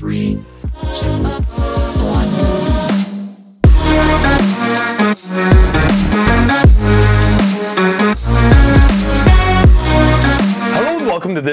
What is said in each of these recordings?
Three, two,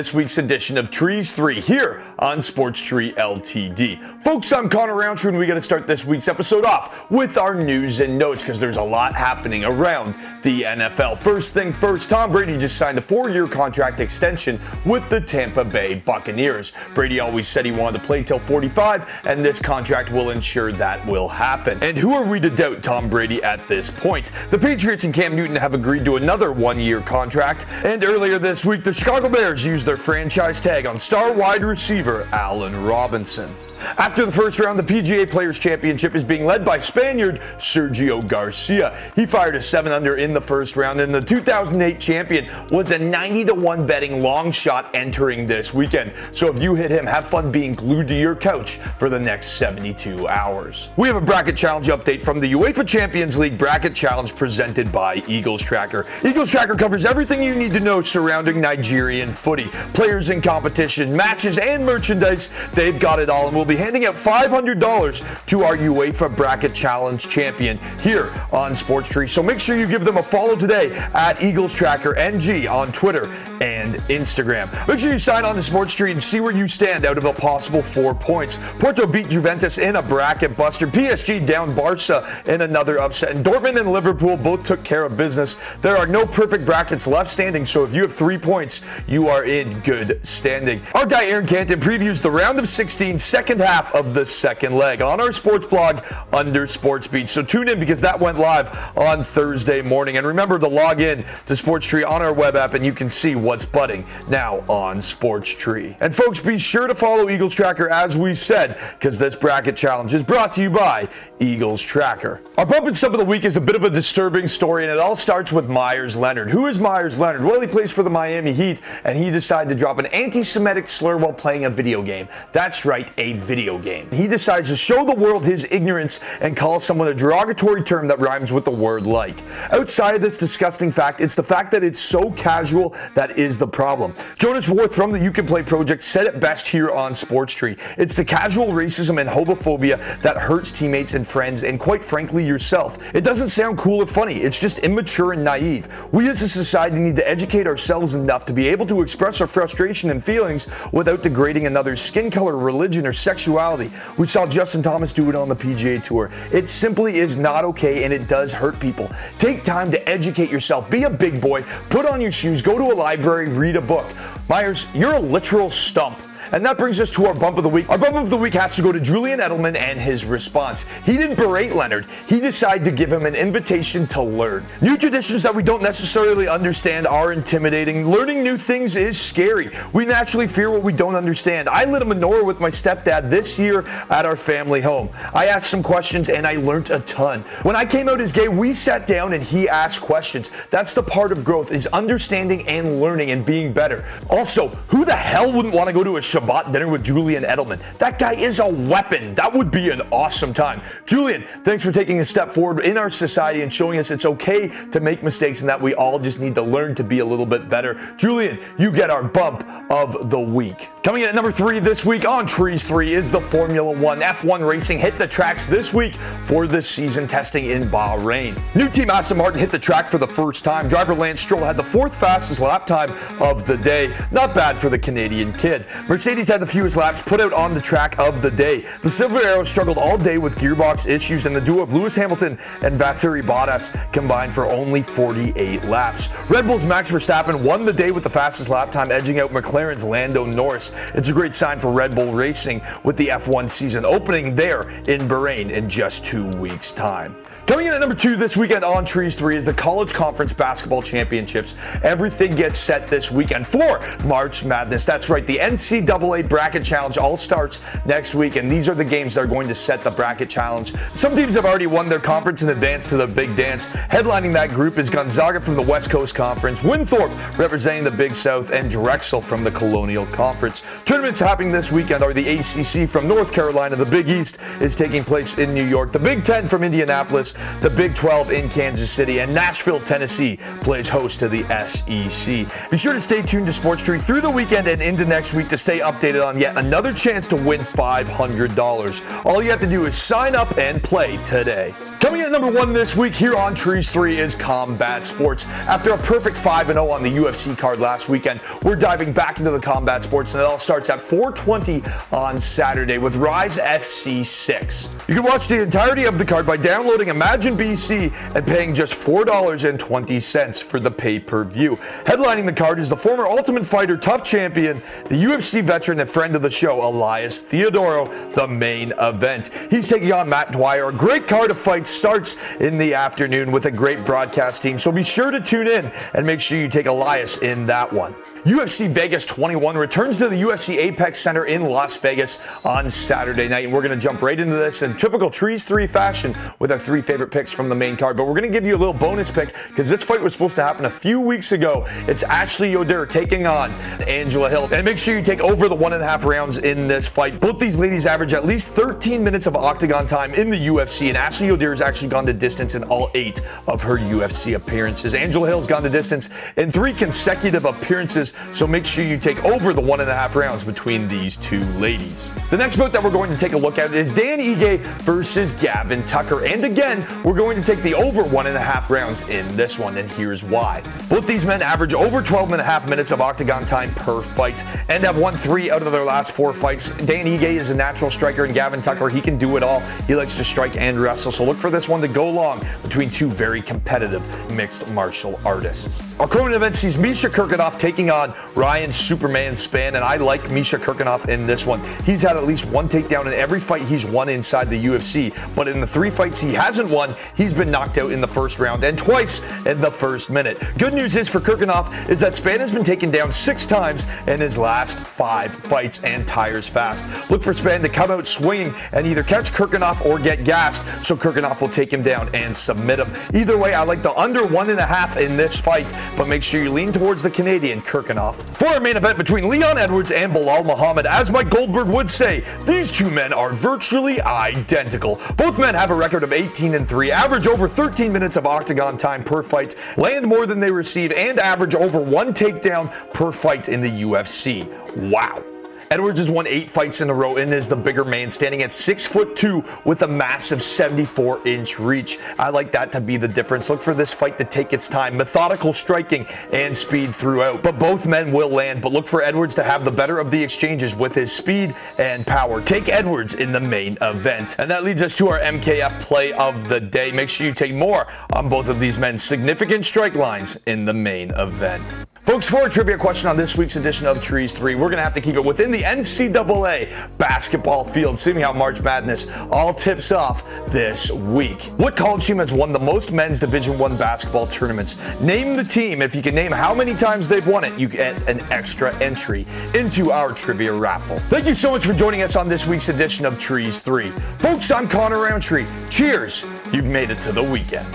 this week's edition of Trees 3 here on Sports Tree LTD. Folks, I'm Connor Roundtree and we got to start this week's episode off with our news and notes because there's a lot happening around the NFL. First thing first, Tom Brady just signed a four-year contract extension with the Tampa Bay Buccaneers. Brady always said he wanted to play till 45 and this contract will ensure that will happen. And who are we to doubt Tom Brady at this point? The Patriots and Cam Newton have agreed to another one-year contract and earlier this week the Chicago Bears used their franchise tag on star wide receiver Allen Robinson. After the first round, the PGA Players Championship is being led by Spaniard Sergio Garcia. He fired a 7 under in the first round, and the 2008 champion was a 90 to 1 betting long shot entering this weekend. So if you hit him, have fun being glued to your couch for the next 72 hours. We have a bracket challenge update from the UEFA Champions League bracket challenge presented by Eagles Tracker. Eagles Tracker covers everything you need to know surrounding Nigerian footy, players in competition, matches, and merchandise. They've got it all, and we'll be handing out $500 to our UEFA Bracket Challenge champion here on Sports Tree. So make sure you give them a follow today at Eagles Tracker NG on Twitter and Instagram. Make sure you sign on to Sports Tree and see where you stand out of a possible four points. Porto beat Juventus in a bracket buster. PSG down Barca in another upset. And Dortmund and Liverpool both took care of business. There are no perfect brackets left standing, so if you have three points, you are in good standing. Our guy Aaron Canton previews the round of 16, second half of the second leg on our sports blog under Sports Beat. So tune in because that went live on Thursday morning. And remember to log in to Sports Tree on our web app and you can see what's budding now on Sports Tree. And folks, be sure to follow Eagles Tracker as we said, because this bracket challenge is brought to you by Eagles Tracker. Our bump and sub of the week is a bit of a disturbing story, and it all starts with Meyers Leonard. Who is Meyers Leonard? Well, he plays for the Miami Heat, and he decided to drop an anti Semitic slur while playing a video game. That's right, a video game. He decides to show the world his ignorance and call someone a derogatory term that rhymes with the word like. Outside of this disgusting fact, it's the fact that it's so casual that is the problem. Jonas Worth from the You Can Play Project said it best here on Sports Tree. It's the casual racism and homophobia that hurts teammates and friends, and quite frankly, yourself. It doesn't sound cool or funny, it's just immature and naive. We as a society need to educate ourselves enough to be able to express our frustration and feelings without degrading another's skin color, religion, or sexuality. We saw Justin Thomas do it on the PGA Tour. It simply is not okay and it does hurt people. Take time to educate yourself. Be a big boy. Put on your shoes. Go to a library. Read a book. Meyers, you're a literal stump. And that brings us to our bump of the week. Our bump of the week has to go to Julian Edelman and his response. He didn't berate Leonard, he decided to give him an invitation to learn. New traditions that we don't necessarily understand are intimidating. Learning new things is scary. We naturally fear what we don't understand. I lit a menorah with my stepdad this year at our family home. I asked some questions and I learned a ton. When I came out as gay, we sat down and he asked questions. That's the part of growth is understanding and learning and being better. Also, who the hell wouldn't want to go to a Shabbat dinner with Julian Edelman. That guy is a weapon. That would be an awesome time. Julian, thanks for taking a step forward in our society and showing us it's okay to make mistakes and that we all just need to learn to be a little bit better. Julian, you get our bump of the week. Coming in at number three this week on Trees 3 is the Formula One. F1 racing hit the tracks this week for the season testing in Bahrain. New team Aston Martin hit the track for the first time. Driver Lance Stroll had the fourth fastest lap time of the day. Not bad for the Canadian kid. Mercedes had the fewest laps put out on the track of the day. The Silver Arrow struggled all day with gearbox issues, and the duo of Lewis Hamilton and Valtteri Bottas combined for only 48 laps. Red Bull's Max Verstappen won the day with the fastest lap time, edging out McLaren's Lando Norris. It's a great sign for Red Bull Racing with the F1 season opening there in Bahrain in just two weeks' time. Coming in at number two this weekend on Trees 3 is the College Conference Basketball Championships. Everything gets set this weekend for March Madness. That's right, the NCAA Bracket Challenge all starts next week, and these are the games that are going to set the Bracket Challenge. Some teams have already won their conference in advance to the Big Dance. Headlining that group is Gonzaga from the West Coast Conference, Winthrop representing the Big South, and Drexel from the Colonial Conference. Tournaments happening this weekend are the ACC from North Carolina, the Big East is taking place in New York, the Big Ten from Indianapolis, the Big 12 in Kansas City, and Nashville, Tennessee plays host to the SEC. Be sure to stay tuned to Sports Tree through the weekend and into next week to stay updated on yet another chance to win $500. All you have to do is sign up and play today. Coming in at number one this week here on Trees 3 is Combat Sports. After a perfect 5 0 on the UFC card last weekend, we're diving back into the Combat Sports, and it all starts at 420 on Saturday with Rise FC 6. You can watch the entirety of the card by downloading Imagine BC and paying just $4.20 for the pay per view. Headlining the card is the former Ultimate Fighter Tough Champion, the UFC veteran and friend of the show, Elias Theodorou, the main event. He's taking on Matt Dwyer, a great card of fights starts in the afternoon with a great broadcast team. So be sure to tune in and make sure you take Elias in that one. UFC Vegas 21 returns to the UFC Apex Center in Las Vegas on Saturday night. And we're going to jump right into this in typical Trees 3 fashion with our three favorite picks from the main card. But we're going to give you a little bonus pick because this fight was supposed to happen a few weeks ago. It's Ashley Yoder taking on Angela Hill. And make sure you take over the one and a half rounds in this fight. Both these ladies average at least 13 minutes of octagon time in the UFC. And Ashley Yoder actually gone to distance in all eight of her UFC appearances. Angela Hill's gone to distance in three consecutive appearances so make sure you take over the one and a half rounds between these two ladies. The next bout that we're going to take a look at is Dan Ige versus Gavin Tucker. And again, we're going to take the over one and a half rounds in this one, and here's why. Both these men average over 12 and a half minutes of octagon time per fight and have won three out of their last four fights. Dan Ige is a natural striker, and Gavin Tucker, he can do it all. He likes to strike and wrestle, so look for this one to go long between two very competitive mixed martial artists. Our current event sees Misha Cirkunov taking on Ryan Superman Spann, and I like Misha Cirkunov in this one. He's had at least one takedown in every fight he's won inside the UFC, but in the three fights he hasn't won, he's been knocked out in the first round and twice in the first minute. Good news is for Cirkunov is that Spann has been taken down six times in his last five fights and tires fast. Look for Spann to come out swinging and either catch Cirkunov or get gassed, so Cirkunov will take him down and submit him. Either way, I like the under one and a half in this fight, but make sure you lean towards the Canadian Cirkunov. For our main event between Leon Edwards and Belal Muhammad, as Mike Goldberg would say, these two men are virtually identical. Both men have a record of 18 and 3, average over 13 minutes of octagon time per fight, land more than they receive, and average over one takedown per fight in the UFC. Wow. Edwards has won eight fights in a row and is the bigger man, standing at six foot two with a massive 74 inch reach. I like that to be the difference. Look for this fight to take its time, methodical striking and speed throughout. But both men will land, but look for Edwards to have the better of the exchanges with his speed and power. Take Edwards in the main event. And that leads us to our MKF play of the day. Make sure you take more on both of these men's significant strike lines in the main event. Folks, for a trivia question on this week's edition of Trees 3, we're going to have to keep it within the NCAA basketball field, seeing how March Madness all tips off this week. What college team has won the most men's Division One basketball tournaments? Name the team. If you can name how many times they've won it, you get an extra entry into our trivia raffle. Thank you so much for joining us on this week's edition of Trees 3. Folks, I'm Connor Roundtree. Cheers. You've made it to the weekend.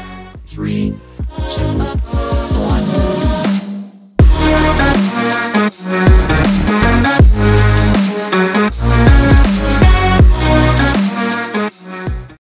Three, Yeah.